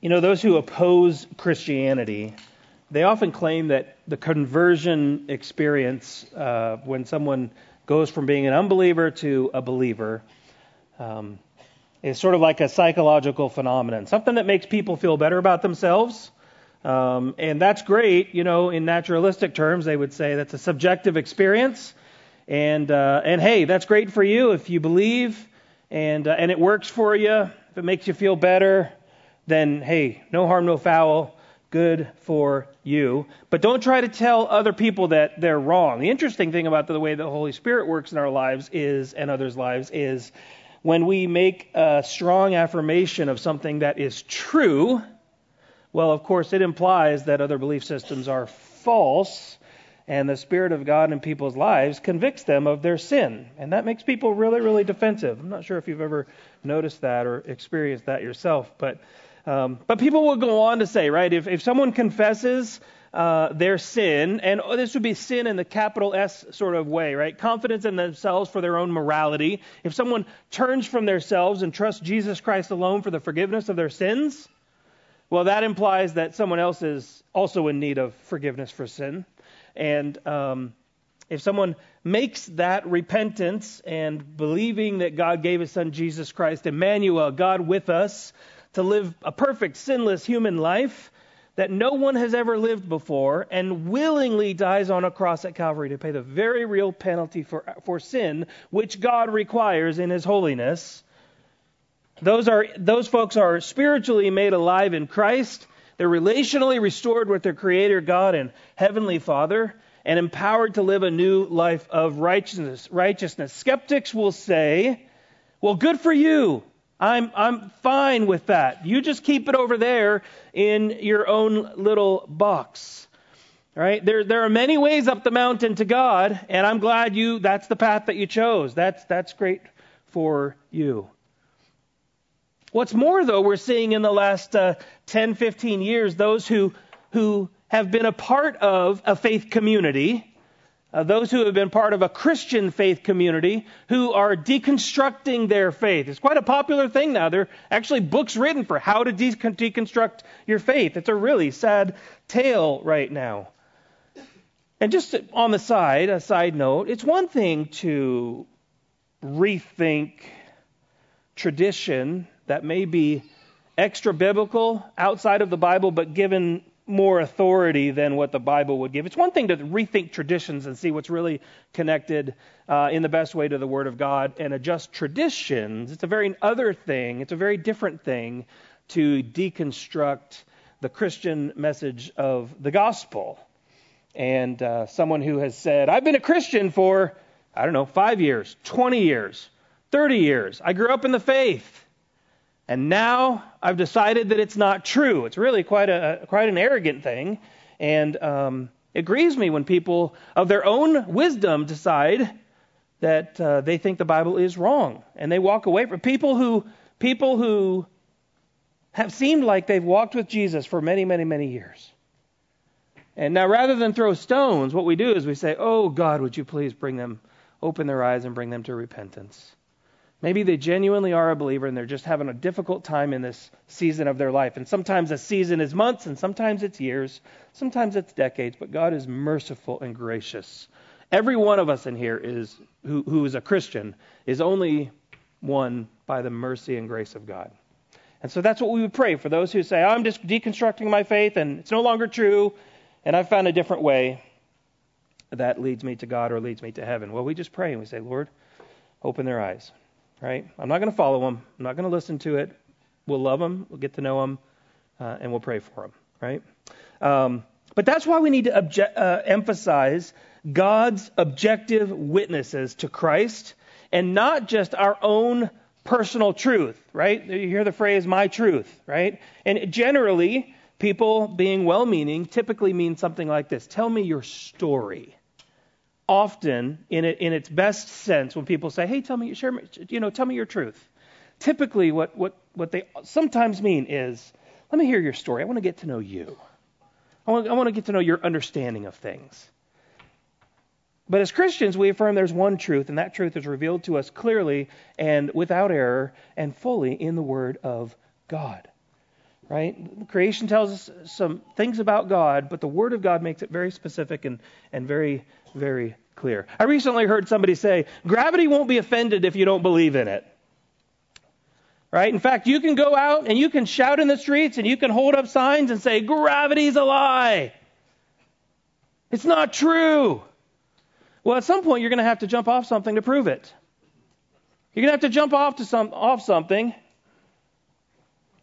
You know, those who oppose Christianity, they often claim that the conversion experience, uh, when someone goes from being an unbeliever to a believer, um, is sort of like a psychological phenomenon, something that makes people feel better about themselves. Um, and that's great, you know, in naturalistic terms, they would say that's a subjective experience. And, uh, and hey, that's great for you if you believe and, uh, and it works for you. If it makes you feel better, then hey, no harm, no foul. Good for you. But don't try to tell other people that they're wrong. The interesting thing about the way the Holy Spirit works in our lives is, and others' lives, is when we make a strong affirmation of something that is true, well, of course, it implies that other belief systems are false, and the Spirit of God in people's lives convicts them of their sin. And that makes people really, really defensive. I'm not sure if you've ever noticed that or experienced that yourself, but. Um, but people will go on to say, right, if, if someone confesses uh, their sin, and oh, this would be sin in the capital S sort of way, right? Confidence in themselves for their own morality. If someone turns from themselves and trusts Jesus Christ alone for the forgiveness of their sins, well, that implies that someone else is also in need of forgiveness for sin. And um, if someone makes that repentance and believing that God gave his son Jesus Christ, Emmanuel, God with us, to live a perfect, sinless human life, that no one has ever lived before and willingly dies on a cross at Calvary to pay the very real penalty for, for sin, which God requires in His holiness. Those, are, those folks are spiritually made alive in Christ. They're relationally restored with their Creator God and Heavenly Father and empowered to live a new life of righteousness. righteousness. Skeptics will say, well, good for you. I'm, I'm fine with that. You just keep it over there in your own little box. Right? There, there are many ways up the mountain to God, and I'm glad you that's the path that you chose. That's that's great for you. What's more, though, we're seeing in the last uh, 10, 15 years those who who have been a part of a faith community uh, those who have been part of a Christian faith community who are deconstructing their faith. It's quite a popular thing now. There are actually books written for how to de- deconstruct your faith. It's a really sad tale right now. And just on the side, a side note, it's one thing to rethink tradition that may be extra biblical outside of the Bible, but given more authority than what the Bible would give. It's one thing to rethink traditions and see what's really connected uh, in the best way to the Word of God and adjust traditions. It's a very other thing, it's a very different thing to deconstruct the Christian message of the gospel. And uh, someone who has said, I've been a Christian for, I don't know, five years, 20 years, 30 years. I grew up in the faith. And now I've decided that it's not true. It's really quite a quite an arrogant thing, and um, it grieves me when people of their own wisdom decide that uh, they think the Bible is wrong and they walk away from people who people who have seemed like they've walked with Jesus for many, many, many years. And now, rather than throw stones, what we do is we say, "Oh God, would you please bring them, open their eyes, and bring them to repentance." Maybe they genuinely are a believer and they're just having a difficult time in this season of their life. And sometimes a season is months and sometimes it's years, sometimes it's decades, but God is merciful and gracious. Every one of us in here is who, who is a Christian is only one by the mercy and grace of God. And so that's what we would pray for those who say, I'm just deconstructing my faith and it's no longer true and I've found a different way that leads me to God or leads me to heaven. Well, we just pray and we say, Lord, open their eyes right? I'm not going to follow them. I'm not going to listen to it. We'll love them. We'll get to know them, uh, and we'll pray for them, right? Um, but that's why we need to obje- uh, emphasize God's objective witnesses to Christ and not just our own personal truth, right? You hear the phrase, my truth, right? And generally, people being well meaning typically mean something like this Tell me your story often in, it, in its best sense when people say, "Hey, tell me, share, you know, tell me your truth." Typically, what what what they sometimes mean is, "Let me hear your story. I want to get to know you. I want, I want to get to know your understanding of things." But as Christians, we affirm there's one truth, and that truth is revealed to us clearly and without error and fully in the Word of God. Right? Creation tells us some things about God, but the Word of God makes it very specific and, and very, very clear. I recently heard somebody say, gravity won't be offended if you don't believe in it. Right? In fact, you can go out and you can shout in the streets and you can hold up signs and say, gravity's a lie. It's not true. Well, at some point, you're going to have to jump off something to prove it. You're going to have to jump off to some off something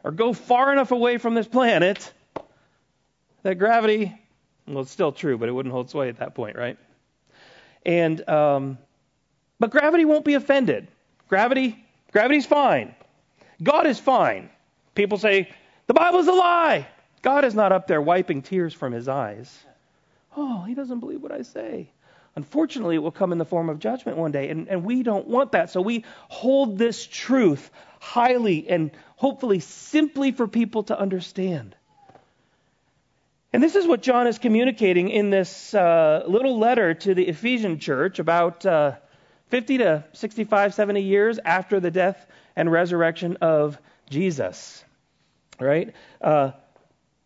or go far enough away from this planet that gravity, well, it's still true, but it wouldn't hold sway at that point, right? And um, but gravity won't be offended. Gravity, gravity's fine. God is fine. People say the Bible's a lie. God is not up there wiping tears from his eyes. Oh, he doesn't believe what I say. Unfortunately, it will come in the form of judgment one day, and, and we don't want that. So we hold this truth highly and hopefully simply for people to understand. And this is what John is communicating in this uh, little letter to the Ephesian church about uh, 50 to 65, 70 years after the death and resurrection of Jesus. Right? Uh,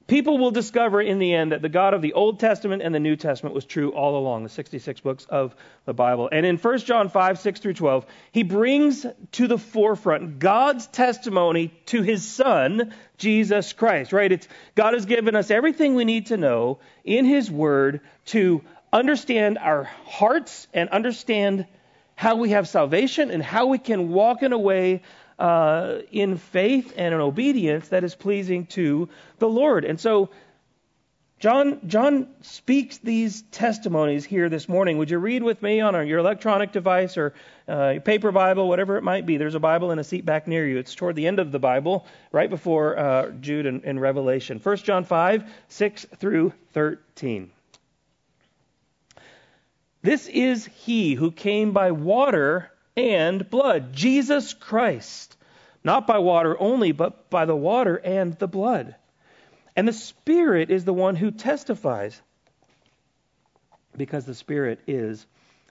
People will discover in the end that the God of the Old Testament and the New Testament was true all along, the 66 books of the Bible. And in 1 John 5, 6 through 12, he brings to the forefront God's testimony to his Son, Jesus Christ, right? It's God has given us everything we need to know in his word to understand our hearts and understand how we have salvation and how we can walk in a way uh, in faith and in obedience that is pleasing to the Lord. And so John, John speaks these testimonies here this morning. Would you read with me on your electronic device or uh, your paper Bible, whatever it might be? There's a Bible in a seat back near you. It's toward the end of the Bible, right before uh, Jude and, and Revelation. 1 John 5, 6 through 13. This is he who came by water and blood, Jesus Christ. Not by water only, but by the water and the blood. And the Spirit is the one who testifies, because the Spirit is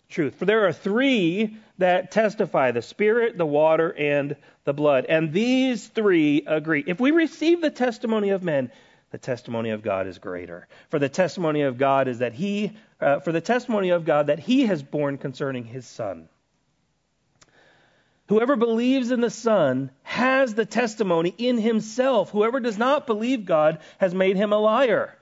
truth. For there are three that testify the Spirit, the water, and the blood. And these three agree. If we receive the testimony of men, the testimony of God is greater. For the testimony of God is that He, uh, for the testimony of God that He has borne concerning His Son. Whoever believes in the Son has the testimony in himself. Whoever does not believe God has made him a liar.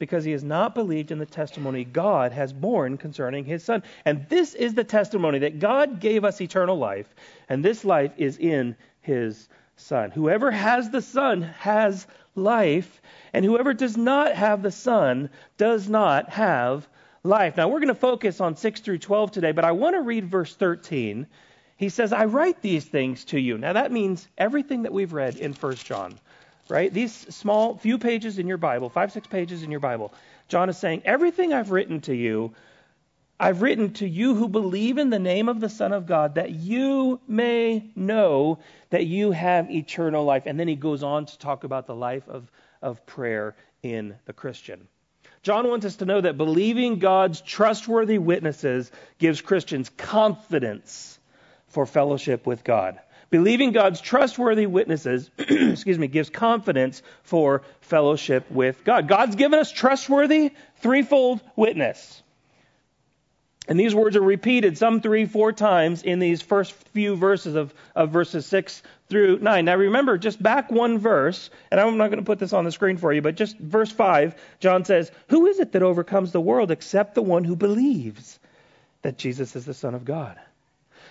Because he has not believed in the testimony God has borne concerning his Son. And this is the testimony that God gave us eternal life, and this life is in his Son. Whoever has the Son has life, and whoever does not have the Son does not have life. Now, we're going to focus on 6 through 12 today, but I want to read verse 13. He says, I write these things to you. Now, that means everything that we've read in 1 John, right? These small few pages in your Bible, five, six pages in your Bible. John is saying, Everything I've written to you, I've written to you who believe in the name of the Son of God, that you may know that you have eternal life. And then he goes on to talk about the life of, of prayer in the Christian. John wants us to know that believing God's trustworthy witnesses gives Christians confidence for fellowship with God. Believing God's trustworthy witnesses, excuse me, gives confidence for fellowship with God. God's given us trustworthy threefold witness. And these words are repeated some three, four times in these first few verses of, of verses 6 through 9. Now remember, just back one verse, and I'm not going to put this on the screen for you, but just verse 5, John says, Who is it that overcomes the world except the one who believes that Jesus is the Son of God?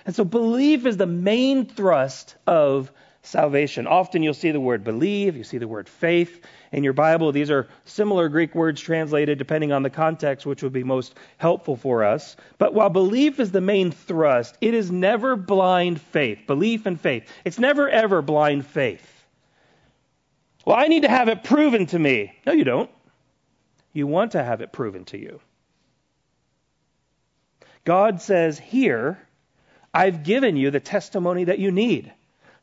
And so belief is the main thrust of salvation. Often you'll see the word believe, you see the word faith in your Bible. These are similar Greek words translated depending on the context, which would be most helpful for us. But while belief is the main thrust, it is never blind faith. Belief and faith. It's never ever blind faith. Well, I need to have it proven to me. No, you don't. You want to have it proven to you. God says here, I've given you the testimony that you need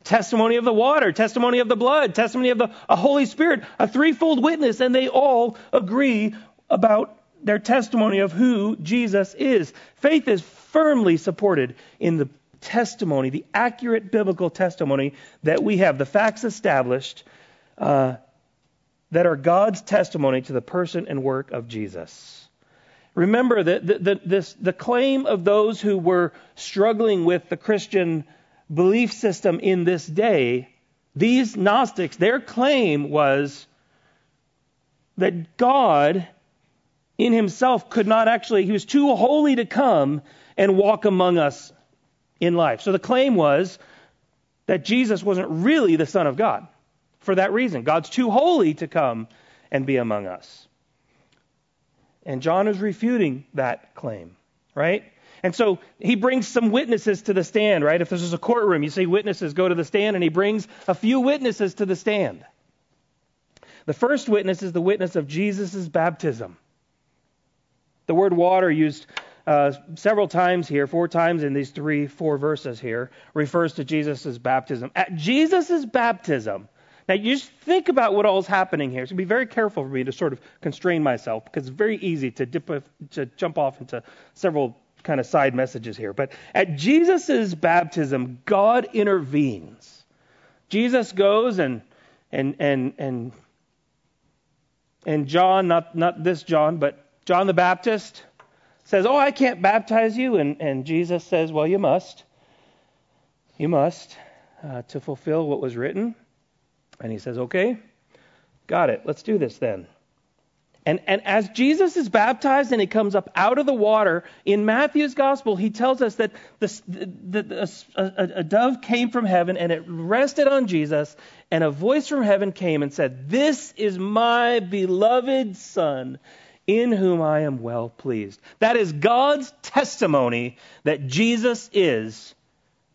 testimony of the water, testimony of the blood, testimony of the Holy Spirit, a threefold witness, and they all agree about their testimony of who Jesus is. Faith is firmly supported in the testimony, the accurate biblical testimony that we have, the facts established uh, that are God's testimony to the person and work of Jesus. Remember that the, the, the claim of those who were struggling with the Christian belief system in this day, these Gnostics, their claim was that God in himself could not actually, he was too holy to come and walk among us in life. So the claim was that Jesus wasn't really the Son of God for that reason. God's too holy to come and be among us. And John is refuting that claim, right? And so he brings some witnesses to the stand, right? If this is a courtroom, you see witnesses go to the stand, and he brings a few witnesses to the stand. The first witness is the witness of Jesus' baptism. The word water used uh, several times here, four times in these three, four verses here, refers to Jesus' baptism. At Jesus' baptism, now you just think about what all is happening here. So be very careful for me to sort of constrain myself because it's very easy to, dip, to jump off into several kind of side messages here. But at Jesus' baptism, God intervenes. Jesus goes and and and and and John, not not this John, but John the Baptist says, Oh, I can't baptize you. And, and Jesus says, Well, you must. You must uh, to fulfill what was written. And he says, Okay, got it. Let's do this then. And, and as Jesus is baptized and he comes up out of the water, in Matthew's gospel, he tells us that the, the, a, a dove came from heaven and it rested on Jesus, and a voice from heaven came and said, This is my beloved Son in whom I am well pleased. That is God's testimony that Jesus is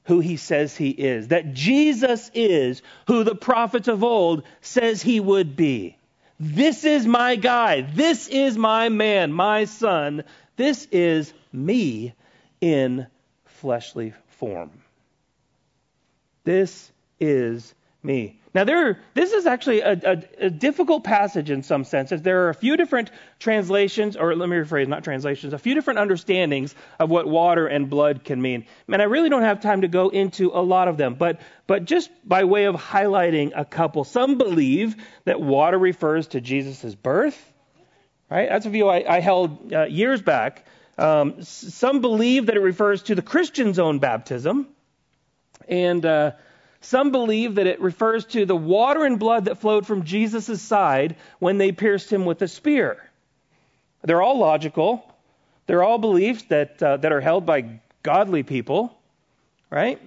who he says he is, that Jesus is who the prophets of old says he would be. This is my guy. This is my man, my son. This is me in fleshly form. This is me. Now, there, this is actually a, a, a, difficult passage in some senses. There are a few different translations, or let me rephrase, not translations, a few different understandings of what water and blood can mean. And I really don't have time to go into a lot of them, but, but just by way of highlighting a couple. Some believe that water refers to Jesus' birth, right? That's a view I, I held uh, years back. Um, some believe that it refers to the Christian's own baptism. And, uh, some believe that it refers to the water and blood that flowed from Jesus' side when they pierced him with a spear. They're all logical. They're all beliefs that, uh, that are held by godly people, right?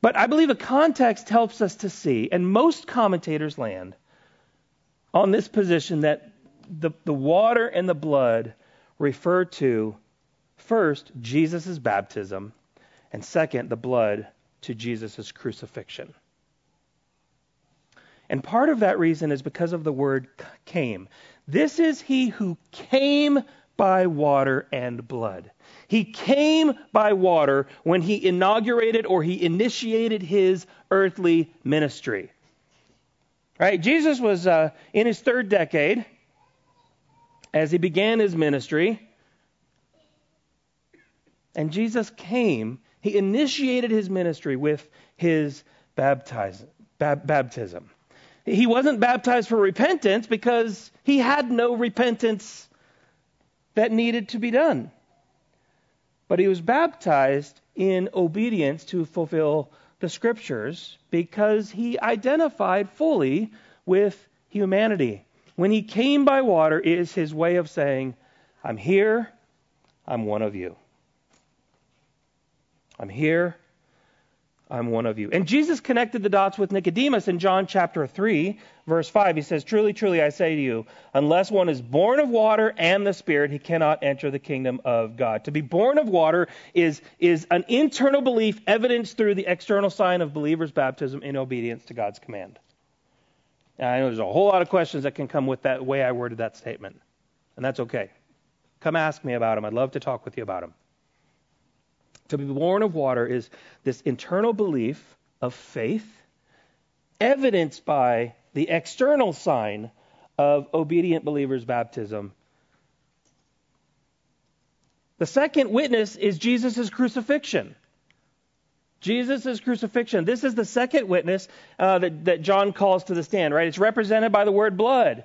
But I believe the context helps us to see, and most commentators land on this position that the, the water and the blood refer to, first, Jesus' baptism, and second, the blood to Jesus' crucifixion. And part of that reason is because of the word came. This is he who came by water and blood. He came by water when he inaugurated or he initiated his earthly ministry. Right? Jesus was uh, in his third decade as he began his ministry. And Jesus came he initiated his ministry with his baptism. baptism. He wasn't baptized for repentance because he had no repentance that needed to be done. But he was baptized in obedience to fulfill the scriptures because he identified fully with humanity. When he came by water, it is his way of saying, I'm here, I'm one of you. I'm here. I'm one of you. And Jesus connected the dots with Nicodemus in John chapter 3, verse 5. He says, Truly, truly, I say to you, unless one is born of water and the Spirit, he cannot enter the kingdom of God. To be born of water is, is an internal belief evidenced through the external sign of believers' baptism in obedience to God's command. And I know there's a whole lot of questions that can come with that way I worded that statement. And that's okay. Come ask me about them. I'd love to talk with you about them. To be born of water is this internal belief of faith, evidenced by the external sign of obedient believers' baptism. The second witness is Jesus' crucifixion. Jesus' crucifixion. This is the second witness uh, that, that John calls to the stand, right? It's represented by the word blood,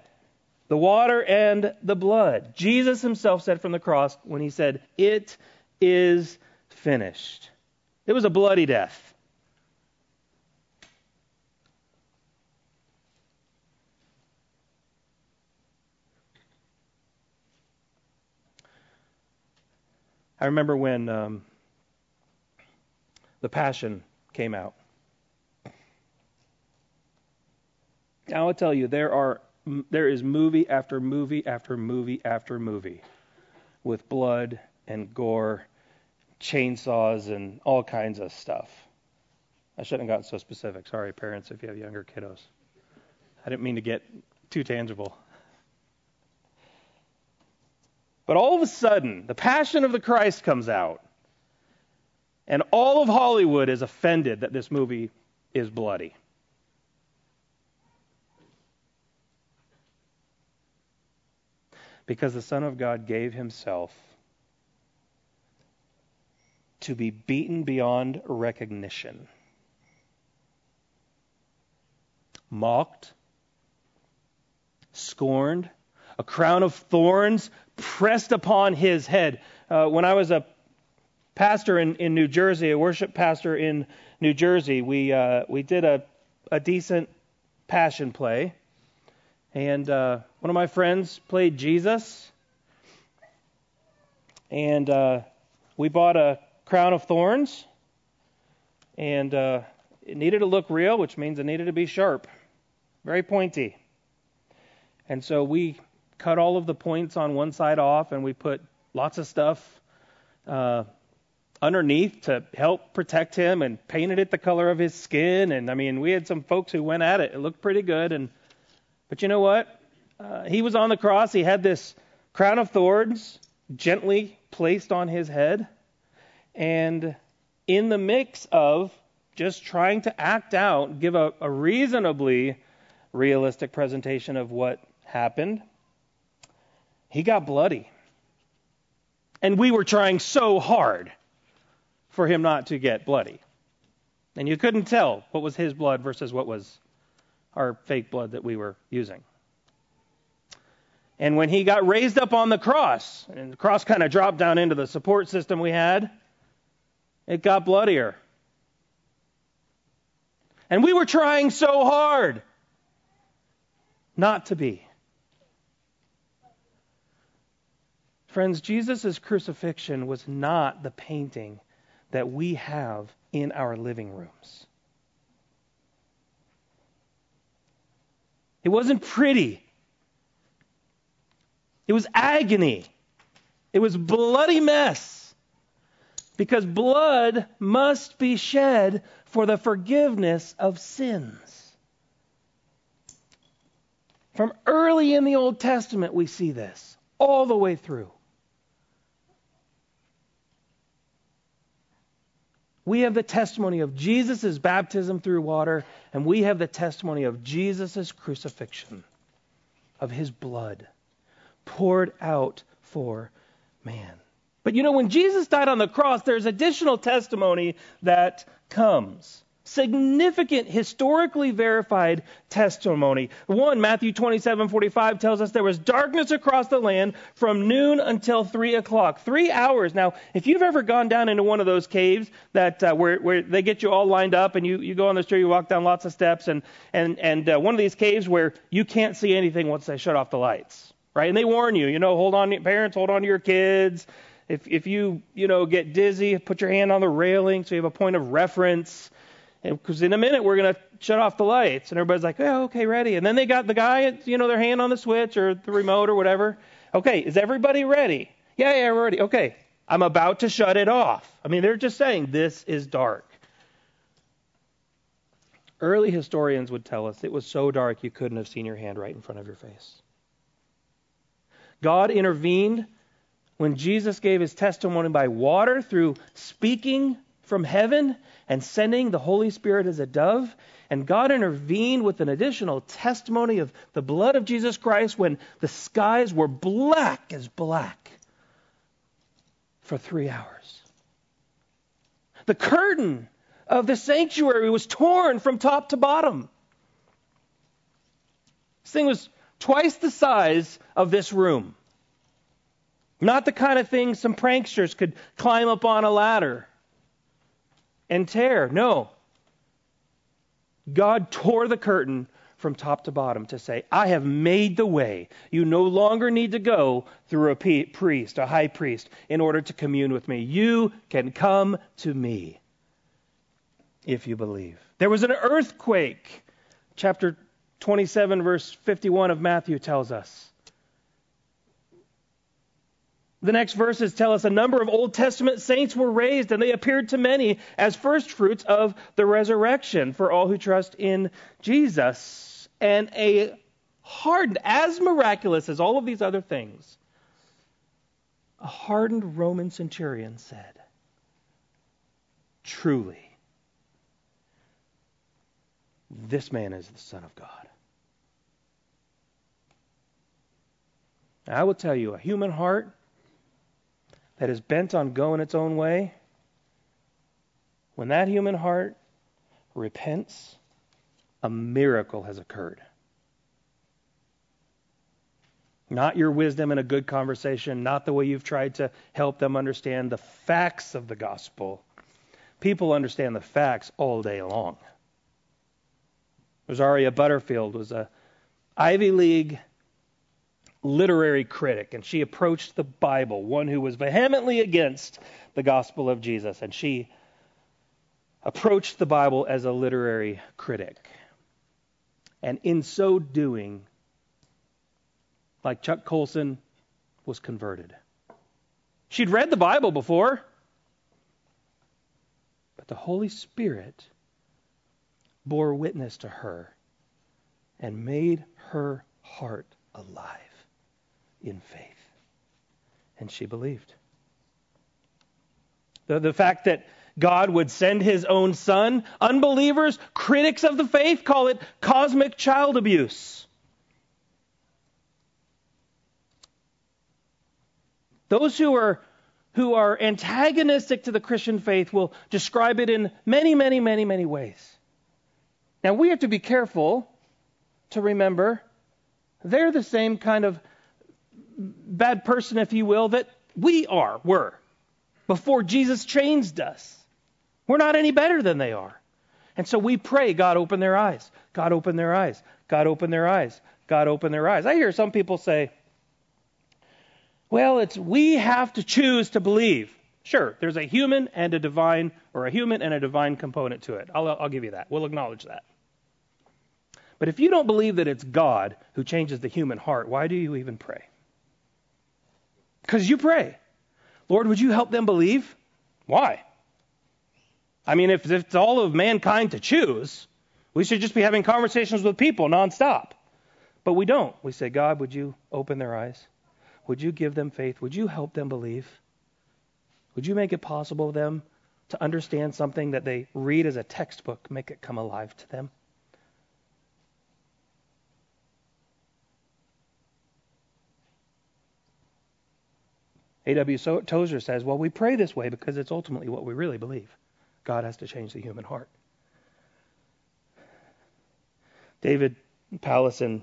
the water and the blood. Jesus himself said from the cross when he said, It is finished. It was a bloody death. I remember when um, The Passion came out. Now I'll tell you, there are there is movie after movie after movie after movie with blood and gore, chainsaws and all kinds of stuff. I shouldn't have gotten so specific. Sorry, parents, if you have younger kiddos. I didn't mean to get too tangible. But all of a sudden, the Passion of the Christ comes out, and all of Hollywood is offended that this movie is bloody. Because the Son of God gave himself to be beaten beyond recognition, mocked, scorned, a crown of thorns pressed upon his head. Uh, when I was a pastor in, in New Jersey, a worship pastor in New Jersey, we uh, we did a, a decent passion play, and uh, one of my friends played Jesus, and uh, we bought a crown of thorns, and uh, it needed to look real, which means it needed to be sharp, very pointy, and so we cut all of the points on one side off, and we put lots of stuff uh, underneath to help protect him, and painted it the color of his skin. And I mean, we had some folks who went at it. It looked pretty good. And but you know what? Uh, he was on the cross. He had this crown of thorns gently placed on his head, and in the mix of just trying to act out, give a, a reasonably realistic presentation of what happened, he got bloody. And we were trying so hard for him not to get bloody. And you couldn't tell what was his blood versus what was our fake blood that we were using. And when he got raised up on the cross, and the cross kind of dropped down into the support system we had, it got bloodier. And we were trying so hard not to be. Friends, Jesus' crucifixion was not the painting that we have in our living rooms. It wasn't pretty. It was agony. It was bloody mess. Because blood must be shed for the forgiveness of sins. From early in the Old Testament, we see this all the way through. We have the testimony of Jesus' baptism through water, and we have the testimony of Jesus' crucifixion, of his blood poured out for man. But you know, when Jesus died on the cross, there's additional testimony that comes significant historically verified testimony. One, Matthew 27:45 tells us there was darkness across the land from noon until three o'clock, three hours. Now, if you've ever gone down into one of those caves that uh, where where they get you all lined up and you you go on the street, you walk down lots of steps, and and and uh, one of these caves where you can't see anything once they shut off the lights, right? And they warn you, you know, hold on, parents, hold on to your kids. If if you you know get dizzy, put your hand on the railing so you have a point of reference because in a minute we're going to shut off the lights. And everybody's like, oh, okay, ready. And then they got the guy, you know, their hand on the switch or the remote or whatever. Okay, is everybody ready? Yeah, yeah, we're ready. Okay, I'm about to shut it off. I mean, they're just saying this is dark. Early historians would tell us it was so dark you couldn't have seen your hand right in front of your face. God intervened when Jesus gave his testimony by water through speaking from heaven and sending the Holy Spirit as a dove. And God intervened with an additional testimony of the blood of Jesus Christ when the skies were black as black for three hours. The curtain of the sanctuary was torn from top to bottom. This thing was twice the size of this room. Not the kind of thing some pranksters could climb up on a ladder and tear. No. God tore the curtain from top to bottom to say, I have made the way. You no longer need to go through a priest, a high priest, in order to commune with me. You can come to me if you believe. There was an earthquake. Chapter 27, verse 51 of Matthew tells us. The next verses tell us a number of Old Testament saints were raised, and they appeared to many as first fruits of the resurrection for all who trust in Jesus. And a hardened, as miraculous as all of these other things, a hardened Roman centurion said, Truly, this man is the Son of God. I will tell you, a human heart that is bent on going its own way, when that human heart repents, a miracle has occurred. Not your wisdom in a good conversation, not the way you've tried to help them understand the facts of the gospel. People understand the facts all day long. Rosaria Butterfield was a Ivy League literary critic, and she approached the Bible, one who was vehemently against the gospel of Jesus, and she approached the Bible as a literary critic. And in so doing, like Chuck Colson, was converted. She'd read the Bible before, but the Holy Spirit bore witness to her and made her heart alive in faith. And she believed. The, the fact that God would send his own son, unbelievers, critics of the faith call it cosmic child abuse. Those who are who are antagonistic to the Christian faith will describe it in many, many, many, many ways. Now we have to be careful to remember they're the same kind of bad person, if you will, that we are, were, before Jesus changed us. We're not any better than they are. And so we pray, God, open their eyes. God, open their eyes. God, open their eyes. God, open their eyes. I hear some people say, well, it's we have to choose to believe. Sure, there's a human and a divine, or a human and a divine component to it. I'll, I'll give you that. We'll acknowledge that. But if you don't believe that it's God who changes the human heart, why do you even pray? Because you pray, Lord, would you help them believe? Why? I mean, if, if it's all of mankind to choose, we should just be having conversations with people nonstop. But we don't. We say, God, would you open their eyes? Would you give them faith? Would you help them believe? Would you make it possible for them to understand something that they read as a textbook, make it come alive to them? A.W. Tozer says, well, we pray this way because it's ultimately what we really believe. God has to change the human heart. David Powlison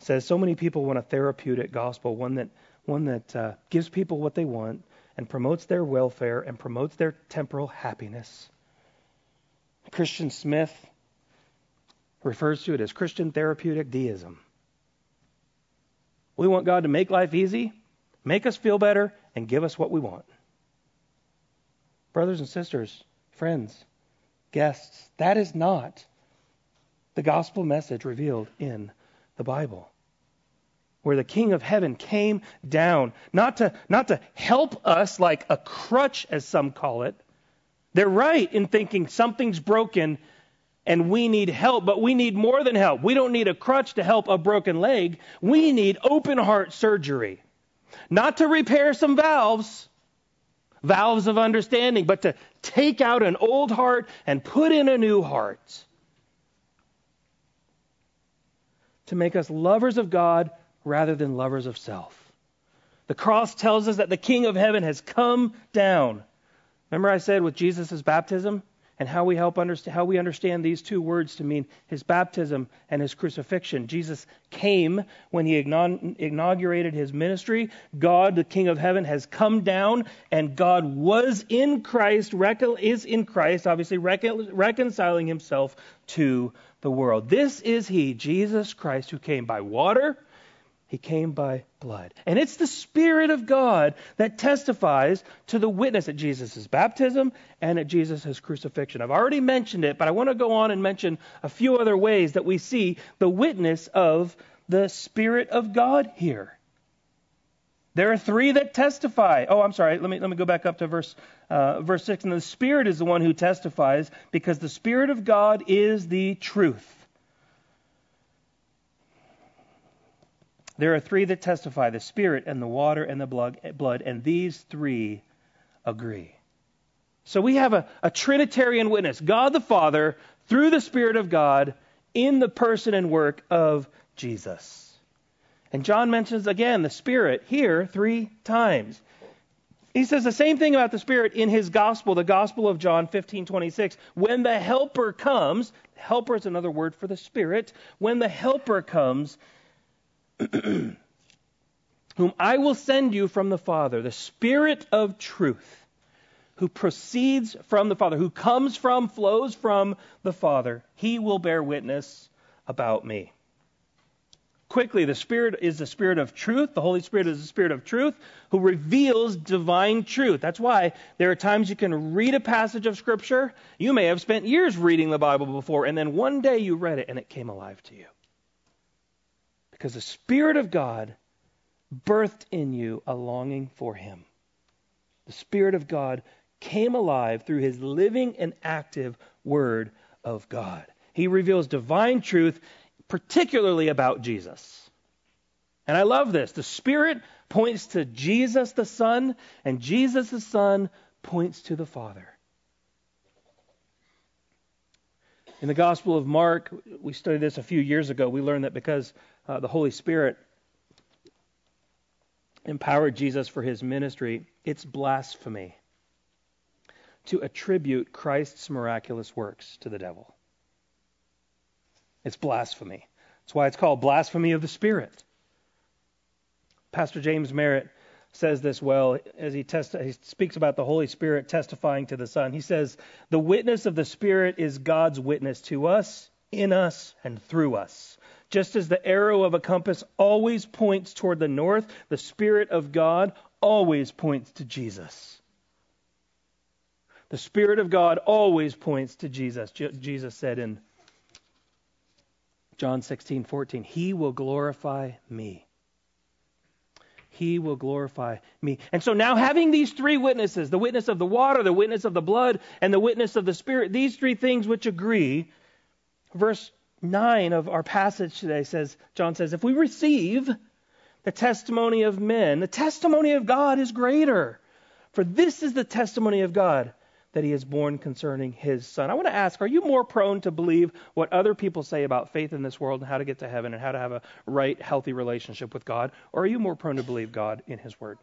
says so many people want a therapeutic gospel, one that one that uh, gives people what they want and promotes their welfare and promotes their temporal happiness. Christian Smith refers to it as Christian therapeutic deism. We want God to make life easy, make us feel better, and give us what we want. Brothers and sisters, friends, guests, that is not the gospel message revealed in the Bible. Where the King of Heaven came down, not to, not to help us like a crutch, as some call it. They're right in thinking something's broken and we need help, but we need more than help. We don't need a crutch to help a broken leg. We need open heart surgery. Not to repair some valves, valves of understanding, but to take out an old heart and put in a new heart. To make us lovers of God rather than lovers of self. The cross tells us that the King of Heaven has come down. Remember, I said with Jesus' baptism, and how we help understand how we understand these two words to mean his baptism and his crucifixion. Jesus came when he inaugurated his ministry. God, the King of Heaven, has come down, and God was in Christ, is in Christ, obviously reconciling himself to the world. This is he, Jesus Christ, who came by water he came by blood. And it's the Spirit of God that testifies to the witness at Jesus' baptism and at Jesus' crucifixion. I've already mentioned it, but I want to go on and mention a few other ways that we see the witness of the Spirit of God here. There are three that testify. Oh, I'm sorry. Let me let me go back up to verse uh, verse six. And the Spirit is the one who testifies, because the Spirit of God is the truth. There are three that testify the Spirit and the water and the blood, and these three agree. So we have a, a Trinitarian witness God the Father, through the Spirit of God, in the person and work of Jesus. And John mentions again the Spirit here three times. He says the same thing about the Spirit in his gospel, the Gospel of John 15:26. When the Helper comes, helper is another word for the Spirit. When the Helper comes, whom I will send you from the Father, the Spirit of truth, who proceeds from the Father, who comes from, flows from the Father, he will bear witness about me. Quickly, the Spirit is the Spirit of truth. The Holy Spirit is the Spirit of truth who reveals divine truth. That's why there are times you can read a passage of Scripture. You may have spent years reading the Bible before, and then one day you read it and it came alive to you. Because the Spirit of God birthed in you a longing for Him. The Spirit of God came alive through His living and active Word of God. He reveals divine truth, particularly about Jesus. And I love this. The Spirit points to Jesus the Son, and Jesus the Son points to the Father. In the Gospel of Mark, we studied this a few years ago. We learned that because uh, the Holy Spirit empowered Jesus for his ministry, it's blasphemy to attribute Christ's miraculous works to the devil. It's blasphemy. That's why it's called blasphemy of the Spirit. Pastor James Merritt says this well as he, testi- he speaks about the Holy Spirit testifying to the Son. He says, The witness of the Spirit is God's witness to us, in us, and through us. Just as the arrow of a compass always points toward the north, the Spirit of God always points to Jesus. The Spirit of God always points to Jesus. Jesus said in John 16, 14, He will glorify me. He will glorify me. And so now, having these three witnesses the witness of the water, the witness of the blood, and the witness of the Spirit these three things which agree, verse 9 of our passage today says, John says, if we receive the testimony of men, the testimony of God is greater. For this is the testimony of God that he has borne concerning his son. I want to ask, are you more prone to believe what other people say about faith in this world and how to get to heaven and how to have a right, healthy relationship with God? Or are you more prone to believe God in his word?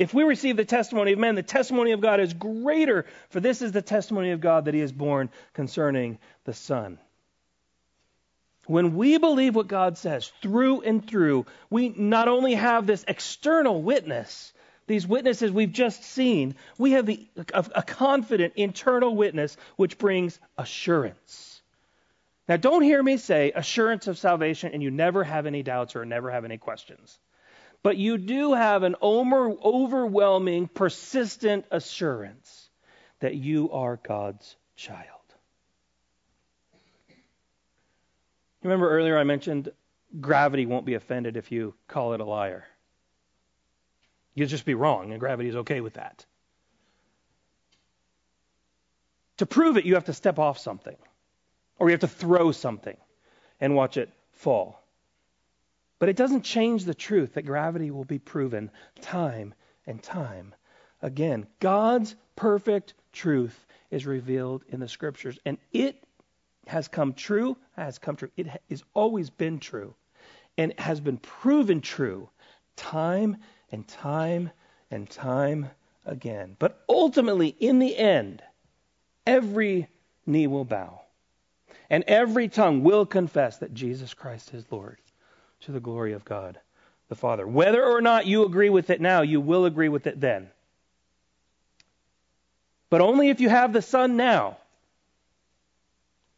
If we receive the testimony of men, the testimony of God is greater, for this is the testimony of God that he is borne concerning the Son. When we believe what God says through and through, we not only have this external witness, these witnesses we've just seen, we have the, a, a confident internal witness which brings assurance. Now, don't hear me say assurance of salvation and you never have any doubts or never have any questions but you do have an overwhelming, persistent assurance that you are God's child. Remember earlier I mentioned gravity won't be offended if you call it a liar. You'll just be wrong, and gravity is okay with that. To prove it, you have to step off something, or you have to throw something and watch it fall. But it doesn't change the truth that gravity will be proven time and time again. God's perfect truth is revealed in the scriptures, and it has come true, has come true. It has always been true and has been proven true time and time and time again. But ultimately, in the end, every knee will bow and every tongue will confess that Jesus Christ is Lord to the glory of God the Father. Whether or not you agree with it now, you will agree with it then. But only if you have the Son now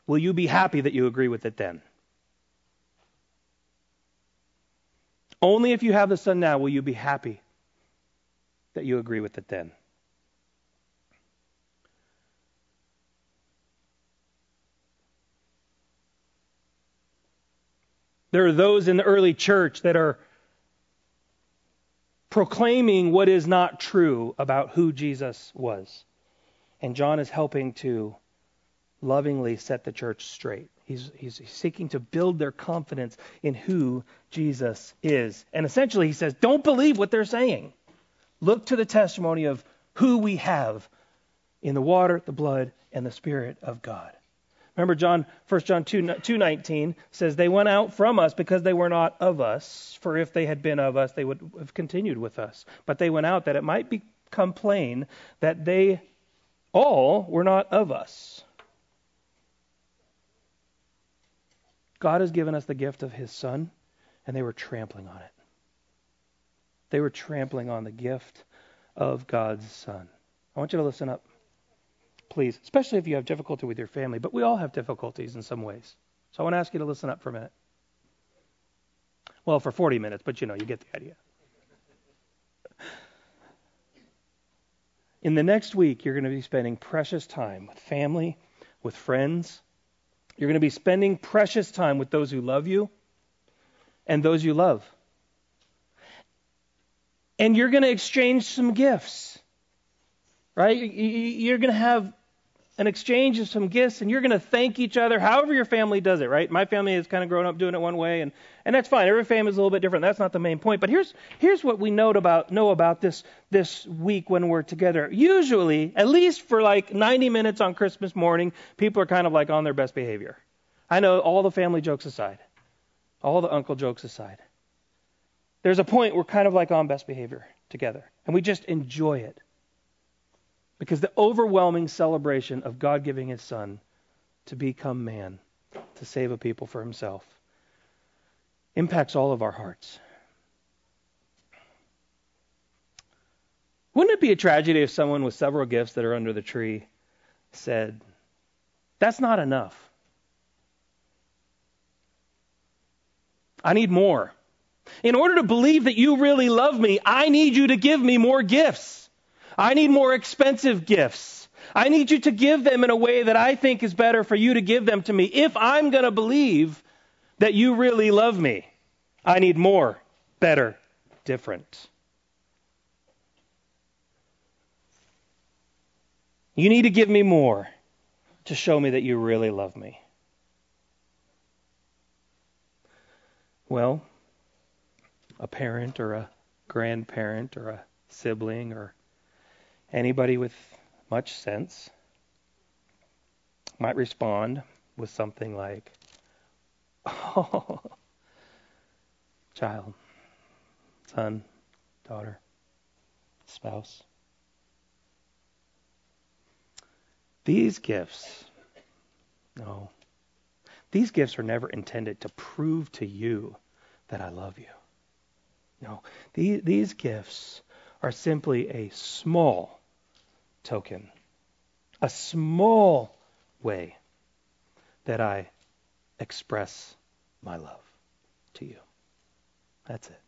will you be happy that you agree with it then. Only if you have the Son now will you be happy that you agree with it then. There are those in the early church that are proclaiming what is not true about who Jesus was. And John is helping to lovingly set the church straight. He's, he's, seeking to build their confidence in who Jesus is. And essentially, he says, don't believe what they're saying. Look to the testimony of who we have in the water, the blood, and the Spirit of God. Remember John 1 John 2 2:19 says they went out from us because they were not of us for if they had been of us they would have continued with us but they went out that it might become plain that they all were not of us. God has given us the gift of his son and they were trampling on it. They were trampling on the gift of God's son. I want you to listen up please, especially if you have difficulty with your family, but we all have difficulties in some ways. So I want to ask you to listen up for a minute. Well, for 40 minutes, but you know, you get the idea. In the next week, you're going to be spending precious time with family, with friends. You're going to be spending precious time with those who love you and those you love. And you're going to exchange some gifts, right? You're going to have an exchange of some gifts and you're going to thank each other however your family does it right? My family has kind of grown up doing it one way and and that's fine. Every family is a little bit different. That's not the main point. But here's here's what we know about know about this this week when we're together. Usually at least for like 90 minutes on christmas morning people are kind of like on their best behavior. I know all the family jokes aside all the uncle jokes aside there's a point we're kind of like on best behavior together and we just enjoy it because the overwhelming celebration of God giving his son to become man, to save a people for himself, impacts all of our hearts. Wouldn't it be a tragedy if someone with several gifts that are under the tree said, That's not enough? I need more. In order to believe that you really love me, I need you to give me more gifts. I need more expensive gifts. I need you to give them in a way that I think is better for you to give them to me. If I'm going to believe that you really love me, I need more, better, different. You need to give me more to show me that you really love me. Well, a parent or a grandparent or a sibling or Anybody with much sense might respond with something like, Oh, child, son, daughter, spouse. These gifts, no, these gifts are never intended to prove to you that I love you. No, these, these gifts are simply a small token, a small way that I express my love to you. That's it.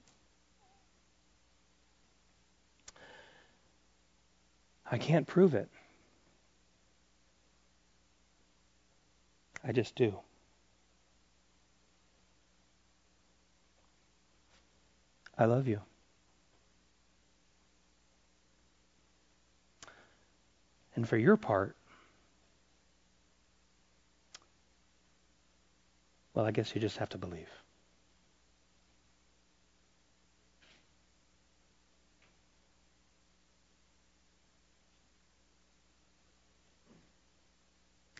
I can't prove it. I just do. I love you. and for your part, well, I guess you just have to believe.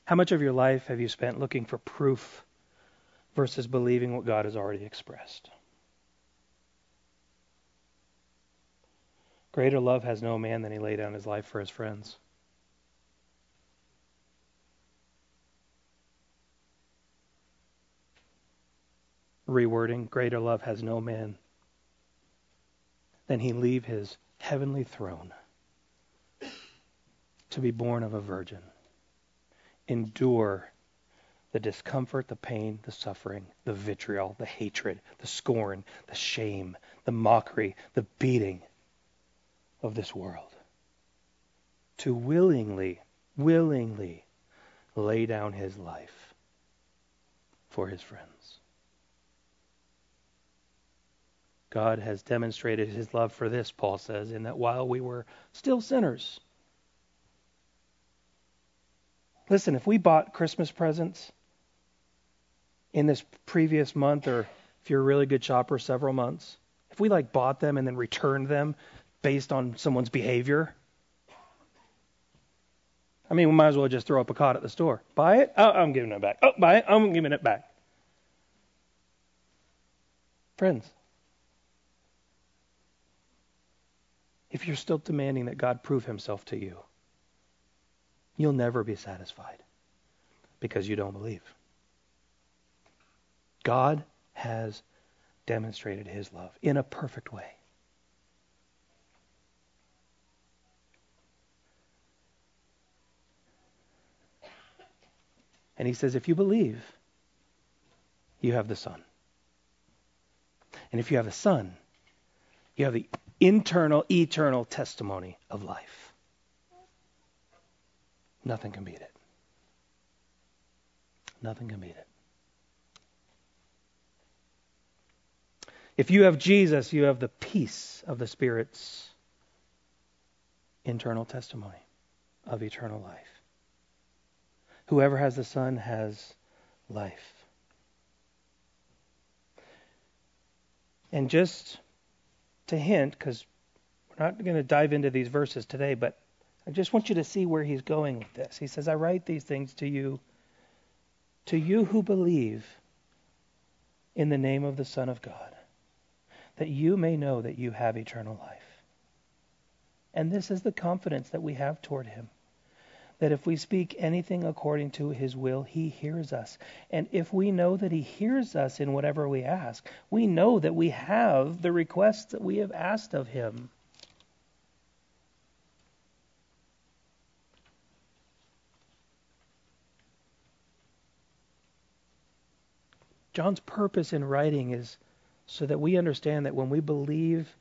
How much of your life have you spent looking for proof versus believing what God has already expressed? Greater love has no man than he laid down his life for his friends. Rewording, greater love has no man than he leave his heavenly throne to be born of a virgin, endure the discomfort, the pain, the suffering, the vitriol, the hatred, the scorn, the shame, the mockery, the beating of this world. To willingly, willingly lay down his life for his friends. God has demonstrated his love for this, Paul says, in that while we were still sinners, Listen, if we bought Christmas presents in this previous month, or if you're a really good shopper, several months, if we like bought them and then returned them based on someone's behavior, I mean, we might as well just throw up a cot at the store. Buy it? Oh, I'm giving it back. Oh, buy it? I'm giving it back. Friends, if you're still demanding that God prove himself to you, You'll never be satisfied because you don't believe. God has demonstrated his love in a perfect way. And he says, if you believe, you have the Son. And if you have the Son, you have the internal, eternal testimony of life. Nothing can beat it. Nothing can beat it. If you have Jesus, you have the peace of the Spirit's internal testimony of eternal life. Whoever has the Son has life. And just to hint, because we're not going to dive into these verses today, but I just want you to see where he's going with this. He says, I write these things to you, to you who believe in the name of the Son of God, that you may know that you have eternal life. And this is the confidence that we have toward him. That if we speak anything according to his will, he hears us. And if we know that he hears us in whatever we ask, we know that we have the requests that we have asked of him. John's purpose in writing is so that we understand that when we believe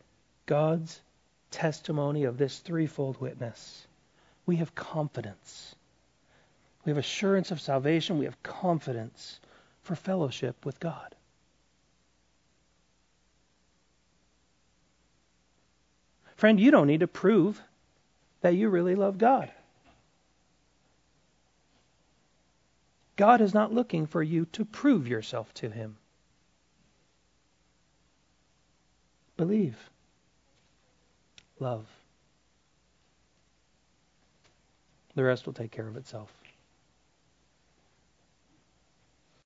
God's testimony of this threefold witness, we have confidence. We have assurance of salvation. We have confidence for fellowship with God. Friend, you don't need to prove that you really love God. God is not looking for you to prove yourself to Him. Believe. Love. The rest will take care of itself.